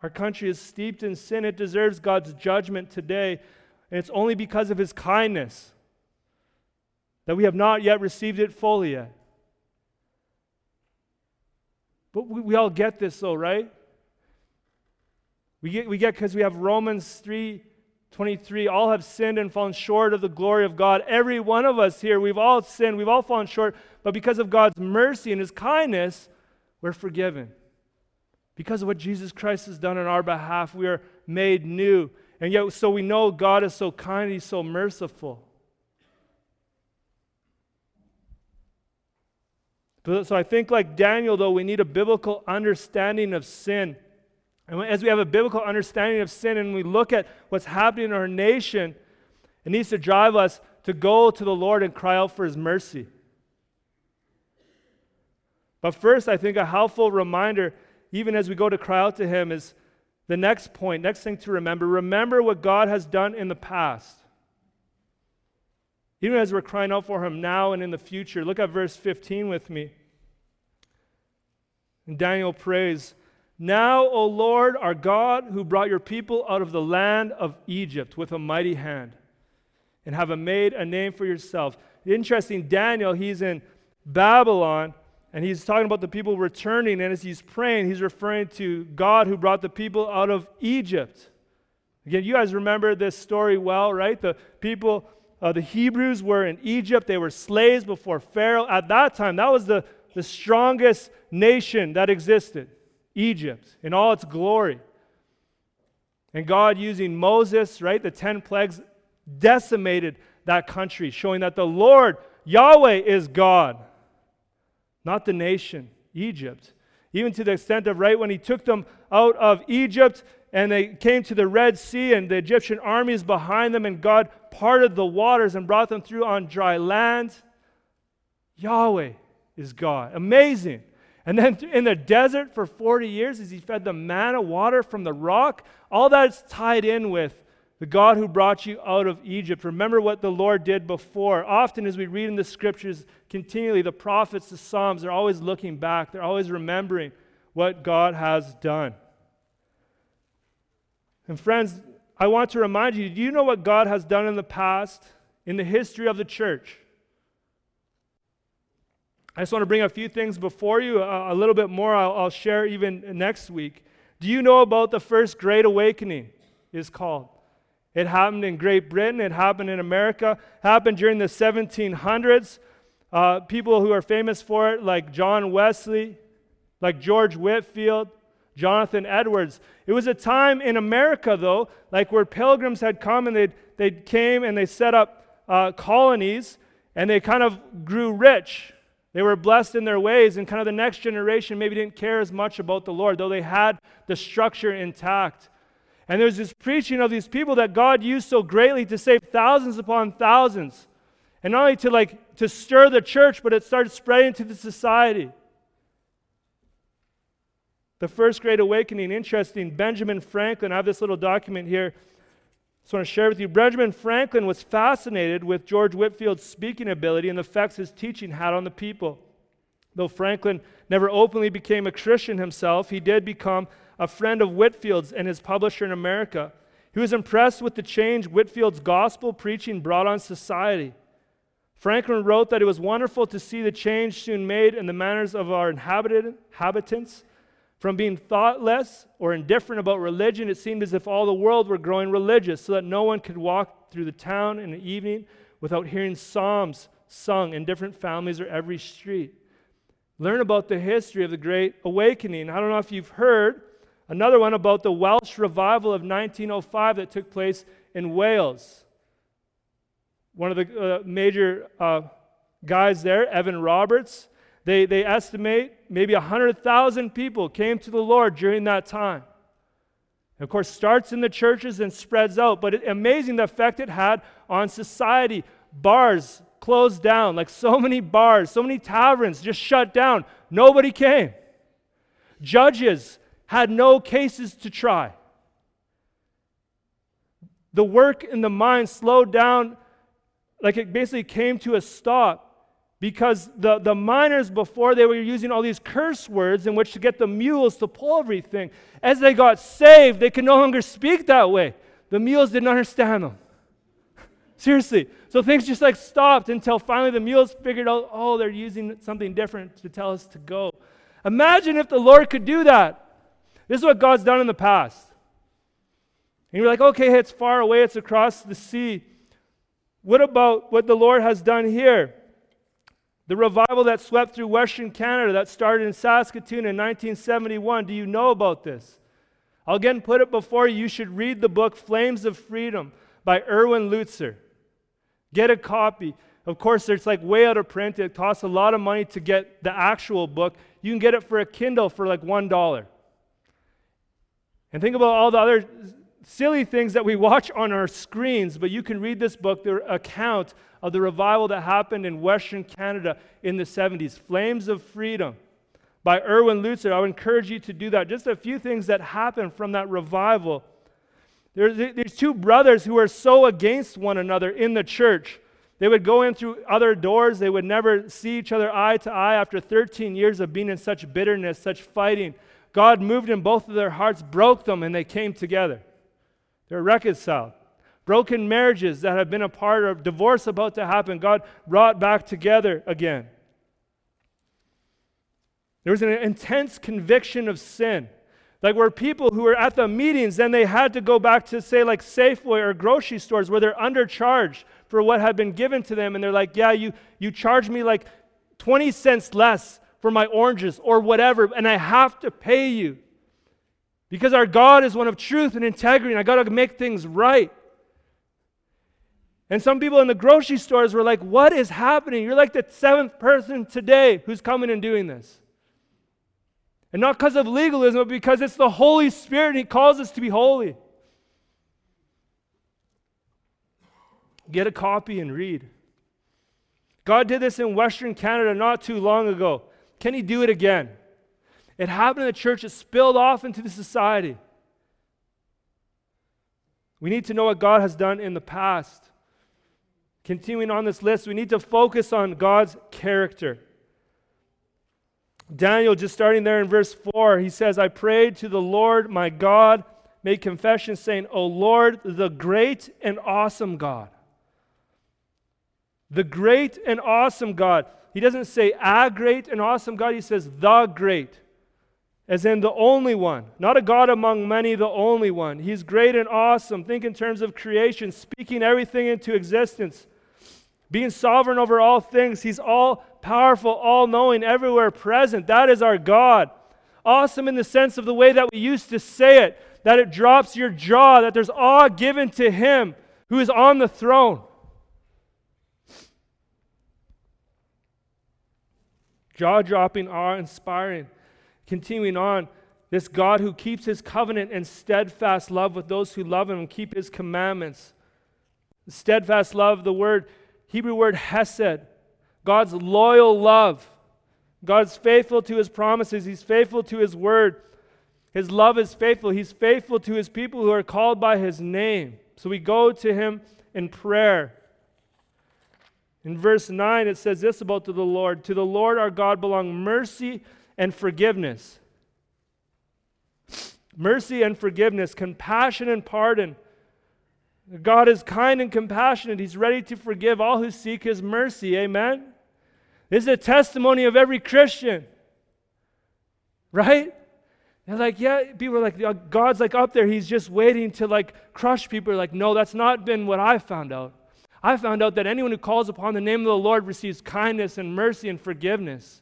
Our country is steeped in sin. It deserves God's judgment today. And it's only because of his kindness that we have not yet received it fully yet. But we, we all get this, though, right? We get we get because we have Romans 3 23. All have sinned and fallen short of the glory of God. Every one of us here, we've all sinned, we've all fallen short, but because of God's mercy and his kindness, we're forgiven. Because of what Jesus Christ has done on our behalf, we are made new. And yet, so we know God is so kind, He's so merciful. So I think, like Daniel, though, we need a biblical understanding of sin. And as we have a biblical understanding of sin and we look at what's happening in our nation, it needs to drive us to go to the Lord and cry out for His mercy. But first, I think a helpful reminder even as we go to cry out to Him, is the next point, next thing to remember. Remember what God has done in the past. Even as we're crying out for him now and in the future. Look at verse 15 with me. And Daniel prays, Now, O Lord, our God, who brought your people out of the land of Egypt with a mighty hand, and have made a name for yourself. Interesting, Daniel, he's in Babylon, and he's talking about the people returning, and as he's praying, he's referring to God who brought the people out of Egypt. Again, you guys remember this story well, right? The people, uh, the Hebrews were in Egypt. They were slaves before Pharaoh. At that time, that was the, the strongest nation that existed Egypt in all its glory. And God, using Moses, right, the 10 plagues decimated that country, showing that the Lord, Yahweh, is God, not the nation, Egypt. Even to the extent of, right, when he took them out of Egypt and they came to the Red Sea and the Egyptian armies behind them, and God parted the waters and brought them through on dry land. Yahweh is God. Amazing. And then in the desert for 40 years, as he fed the manna water from the rock, all that's tied in with the God who brought you out of Egypt. Remember what the Lord did before. Often, as we read in the scriptures continually, the prophets, the Psalms, they're always looking back, they're always remembering what God has done. And, friends, I want to remind you do you know what God has done in the past, in the history of the church? I just want to bring a few things before you, a, a little bit more I'll, I'll share even next week. Do you know about the first Great Awakening? Is called. It happened in Great Britain, it happened in America, happened during the 1700s. Uh, people who are famous for it, like John Wesley, like George Whitefield, Jonathan Edwards. It was a time in America, though, like where pilgrims had come and they they came and they set up uh, colonies and they kind of grew rich. They were blessed in their ways, and kind of the next generation maybe didn't care as much about the Lord, though they had the structure intact. And there's this preaching of these people that God used so greatly to save thousands upon thousands. And not only to like to stir the church, but it started spreading to the society. The first great awakening, interesting, Benjamin Franklin, I have this little document here. I just want to share with you. Benjamin Franklin was fascinated with George Whitefield's speaking ability and the effects his teaching had on the people. Though Franklin never openly became a Christian himself, he did become a friend of Whitefield's and his publisher in America. He was impressed with the change Whitefield's gospel preaching brought on society. Franklin wrote that it was wonderful to see the change soon made in the manners of our inhabitants. From being thoughtless or indifferent about religion, it seemed as if all the world were growing religious, so that no one could walk through the town in the evening without hearing psalms sung in different families or every street. Learn about the history of the Great Awakening. I don't know if you've heard, Another one about the Welsh revival of 1905 that took place in Wales. One of the uh, major uh, guys there, Evan Roberts, they, they estimate maybe 100,000 people came to the Lord during that time. And of course, starts in the churches and spreads out, but it, amazing the effect it had on society. Bars closed down, like so many bars, so many taverns just shut down. Nobody came. Judges had no cases to try. The work in the mine slowed down, like it basically came to a stop because the, the miners before they were using all these curse words in which to get the mules to pull everything. As they got saved, they could no longer speak that way. The mules didn't understand them. Seriously. So things just like stopped until finally the mules figured out, oh, they're using something different to tell us to go. Imagine if the Lord could do that. This is what God's done in the past. And you're like, okay, it's far away, it's across the sea. What about what the Lord has done here? The revival that swept through Western Canada that started in Saskatoon in 1971. Do you know about this? I'll again put it before you. You should read the book Flames of Freedom by Erwin Lutzer. Get a copy. Of course, it's like way out of print. It costs a lot of money to get the actual book. You can get it for a Kindle for like $1. And think about all the other silly things that we watch on our screens, but you can read this book, the account of the revival that happened in Western Canada in the 70s Flames of Freedom by Erwin Lutzer. I would encourage you to do that. Just a few things that happened from that revival. There's, there's two brothers who are so against one another in the church. They would go in through other doors. They would never see each other eye to eye after 13 years of being in such bitterness, such fighting. God moved in both of their hearts, broke them, and they came together. They're reconciled. Broken marriages that have been a part of divorce about to happen, God brought back together again. There was an intense conviction of sin. Like where people who were at the meetings, then they had to go back to say like Safeway or grocery stores where they're undercharged for what had been given to them. And they're like, yeah, you, you charge me like 20 cents less for my oranges or whatever, and I have to pay you. Because our God is one of truth and integrity, and I got to make things right. And some people in the grocery stores were like, What is happening? You're like the seventh person today who's coming and doing this. And not because of legalism, but because it's the Holy Spirit and He calls us to be holy. Get a copy and read. God did this in Western Canada not too long ago. Can He do it again? It happened in the church, it spilled off into the society. We need to know what God has done in the past. Continuing on this list, we need to focus on God's character. Daniel, just starting there in verse 4, he says, I prayed to the Lord my God, made confession, saying, O Lord, the great and awesome God. The great and awesome God. He doesn't say a great and awesome God, he says the great, as in the only one. Not a God among many, the only one. He's great and awesome. Think in terms of creation, speaking everything into existence being sovereign over all things. He's all powerful, all knowing, everywhere present. That is our God. Awesome in the sense of the way that we used to say it, that it drops your jaw, that there's awe given to Him who is on the throne. Jaw dropping, awe inspiring. Continuing on, this God who keeps his covenant and steadfast love with those who love him and keep his commandments. Steadfast love, the word Hebrew word hesed, God's loyal love. God's faithful to his promises, he's faithful to his word. His love is faithful. He's faithful to his people who are called by his name. So we go to him in prayer. In verse 9, it says this about to the Lord To the Lord our God belong mercy and forgiveness. Mercy and forgiveness, compassion and pardon, God is kind and compassionate. He's ready to forgive all who seek His mercy. Amen? This is a testimony of every Christian. Right? They're like, yeah, people are like, uh, God's like up there. He's just waiting to like crush people. like, no, that's not been what I found out. I found out that anyone who calls upon the name of the Lord receives kindness and mercy and forgiveness.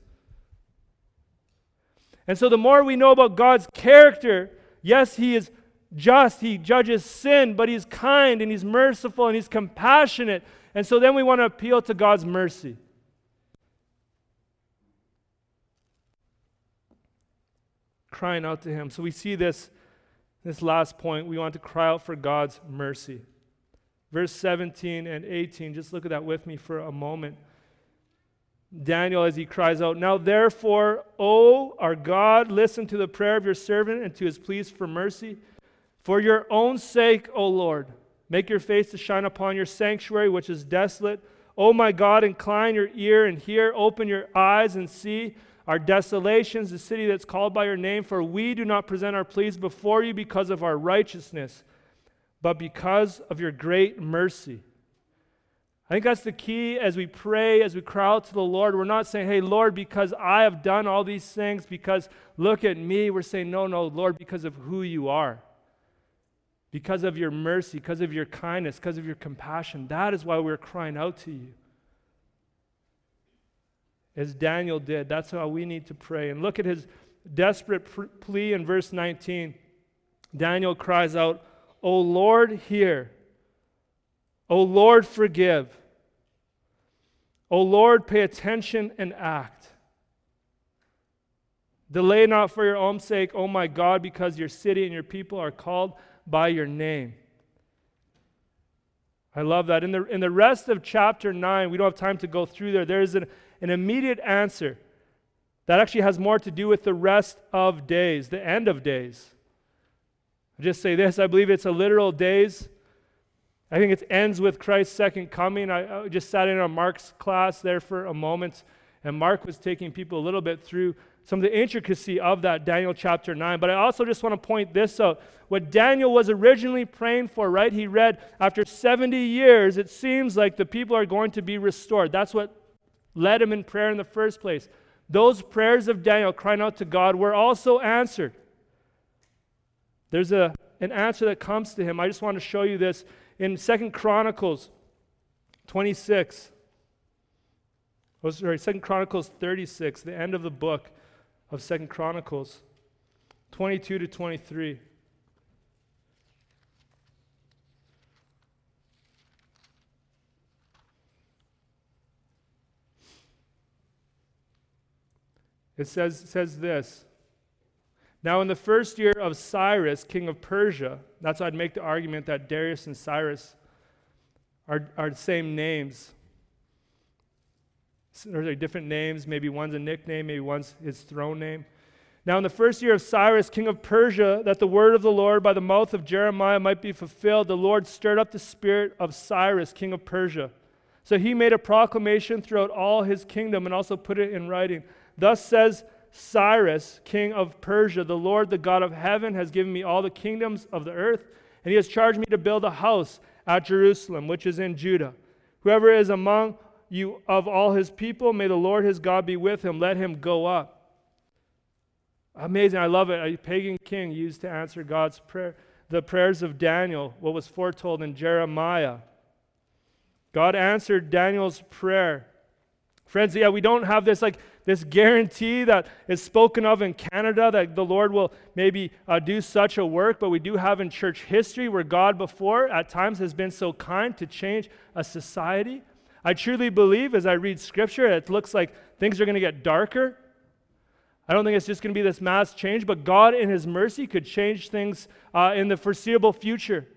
And so the more we know about God's character, yes, He is just, he judges sin, but he's kind and he's merciful and he's compassionate. And so then we want to appeal to God's mercy. Crying out to him. So we see this, this last point. We want to cry out for God's mercy. Verse 17 and 18, just look at that with me for a moment. Daniel, as he cries out, Now therefore, O our God, listen to the prayer of your servant and to his pleas for mercy. For your own sake, O Lord, make your face to shine upon your sanctuary, which is desolate. O my God, incline your ear and hear, open your eyes and see our desolations, the city that's called by your name. For we do not present our pleas before you because of our righteousness, but because of your great mercy. I think that's the key as we pray, as we cry out to the Lord. We're not saying, hey, Lord, because I have done all these things, because look at me. We're saying, no, no, Lord, because of who you are because of your mercy, because of your kindness, because of your compassion. That is why we're crying out to you. As Daniel did, that's how we need to pray. And look at his desperate plea in verse 19. Daniel cries out, O Lord, hear. O Lord, forgive. O Lord, pay attention and act. Delay not for your own sake, O my God, because your city and your people are called by your name. I love that. In the, in the rest of chapter 9, we don't have time to go through there. There is an, an immediate answer that actually has more to do with the rest of days, the end of days. i just say this I believe it's a literal days. I think it ends with Christ's second coming. I, I just sat in on Mark's class there for a moment, and Mark was taking people a little bit through some of the intricacy of that Daniel chapter 9. But I also just want to point this out. What Daniel was originally praying for, right? He read, after 70 years, it seems like the people are going to be restored. That's what led him in prayer in the first place. Those prayers of Daniel crying out to God were also answered. There's a, an answer that comes to him. I just want to show you this in Second Chronicles 26. Oh, sorry, Second Chronicles 36, the end of the book of Second Chronicles 22 to 23. It says, says this now, in the first year of Cyrus, king of Persia, that's why I'd make the argument that Darius and Cyrus are, are the same names. There's different names. Maybe one's a nickname, maybe one's his throne name. Now, in the first year of Cyrus, king of Persia, that the word of the Lord by the mouth of Jeremiah might be fulfilled, the Lord stirred up the spirit of Cyrus, king of Persia. So he made a proclamation throughout all his kingdom and also put it in writing. Thus says Cyrus, king of Persia, the Lord, the God of heaven, has given me all the kingdoms of the earth, and he has charged me to build a house at Jerusalem, which is in Judah. Whoever is among you of all his people, may the Lord his God be with him. Let him go up. Amazing. I love it. A pagan king used to answer God's prayer. The prayers of Daniel, what was foretold in Jeremiah. God answered Daniel's prayer. Friends, yeah, we don't have this like this guarantee that is spoken of in Canada that the Lord will maybe uh, do such a work, but we do have in church history where God before at times has been so kind to change a society. I truly believe as I read scripture, it looks like things are going to get darker. I don't think it's just going to be this mass change, but God, in His mercy, could change things uh, in the foreseeable future.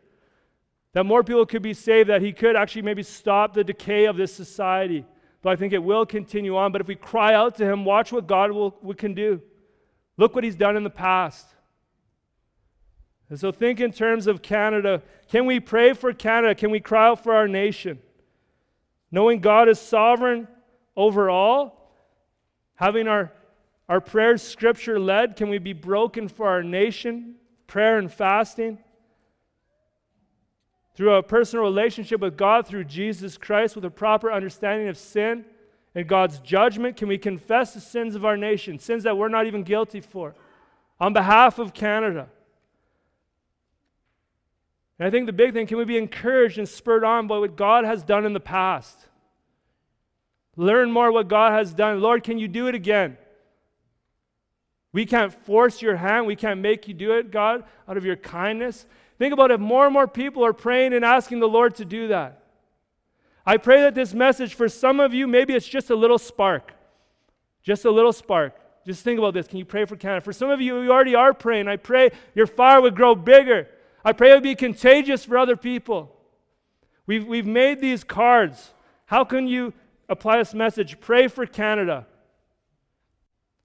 That more people could be saved, that He could actually maybe stop the decay of this society but I think it will continue on. But if we cry out to Him, watch what God will, we can do. Look what He's done in the past. And so think in terms of Canada. Can we pray for Canada? Can we cry out for our nation? Knowing God is sovereign over all, having our, our prayers scripture led, can we be broken for our nation? Prayer and fasting through a personal relationship with God through Jesus Christ with a proper understanding of sin and God's judgment? Can we confess the sins of our nation, sins that we're not even guilty for, on behalf of Canada? And I think the big thing can we be encouraged and spurred on by what God has done in the past? Learn more what God has done. Lord, can you do it again? We can't force your hand. We can't make you do it, God, out of your kindness. Think about if more and more people are praying and asking the Lord to do that. I pray that this message, for some of you, maybe it's just a little spark. Just a little spark. Just think about this. Can you pray for Canada? For some of you, you already are praying. I pray your fire would grow bigger. I pray it would be contagious for other people. We've, we've made these cards. How can you apply this message? Pray for Canada.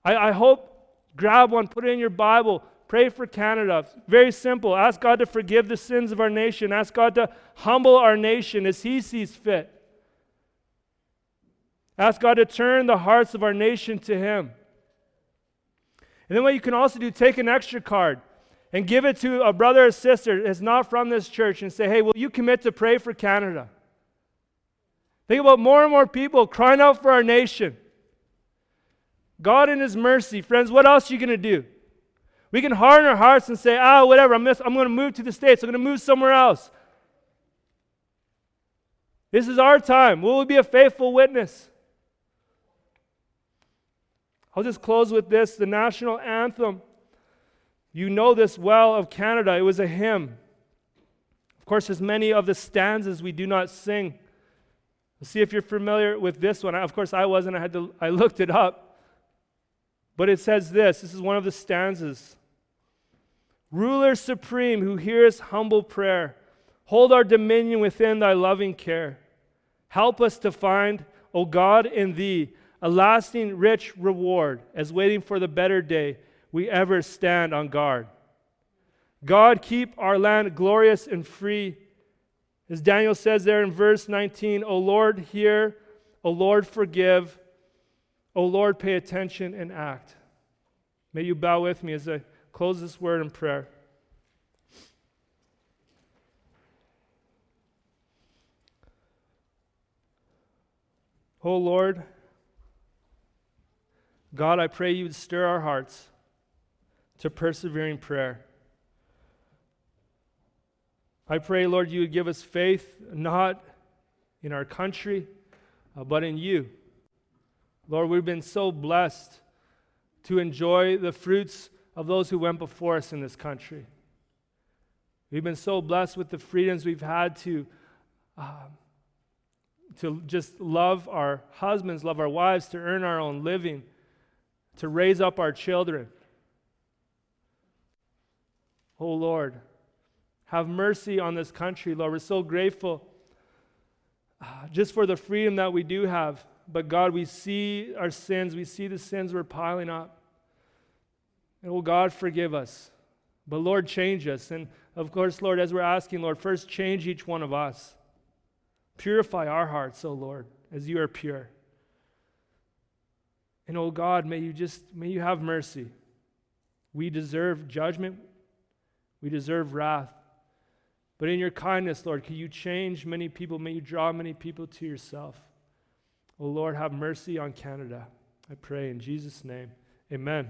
I, I hope, grab one, put it in your Bible, Pray for Canada. Very simple. Ask God to forgive the sins of our nation. Ask God to humble our nation as He sees fit. Ask God to turn the hearts of our nation to Him. And then what you can also do, take an extra card and give it to a brother or sister that's not from this church and say, hey, will you commit to pray for Canada? Think about more and more people crying out for our nation. God in His mercy, friends, what else are you going to do? We can harden our hearts and say, ah, oh, whatever, I'm, I'm going to move to the States, I'm going to move somewhere else. This is our time. Will we be a faithful witness? I'll just close with this the national anthem. You know this well of Canada. It was a hymn. Of course, there's many of the stanzas we do not sing. See if you're familiar with this one. Of course, I wasn't. I had to. I looked it up. But it says this. This is one of the stanzas. Ruler supreme, who hears humble prayer, hold our dominion within thy loving care. Help us to find, O God, in thee a lasting rich reward, as waiting for the better day we ever stand on guard. God, keep our land glorious and free, As Daniel says there in verse 19, O Lord, hear, O Lord, forgive, O Lord, pay attention and act. May you bow with me as I close this word in prayer. Oh Lord, God, I pray you would stir our hearts to persevering prayer. I pray, Lord, you would give us faith not in our country, uh, but in you. Lord, we've been so blessed to enjoy the fruits of those who went before us in this country. We've been so blessed with the freedoms we've had to, uh, to just love our husbands, love our wives, to earn our own living, to raise up our children. Oh Lord, have mercy on this country, Lord. We're so grateful uh, just for the freedom that we do have. But God, we see our sins, we see the sins we're piling up. And oh God, forgive us. But Lord, change us. And of course, Lord, as we're asking, Lord, first change each one of us. Purify our hearts, oh Lord, as you are pure. And oh God, may you just may you have mercy. We deserve judgment. We deserve wrath. But in your kindness, Lord, can you change many people? May you draw many people to yourself. Oh, Lord, have mercy on Canada. I pray in Jesus' name. Amen.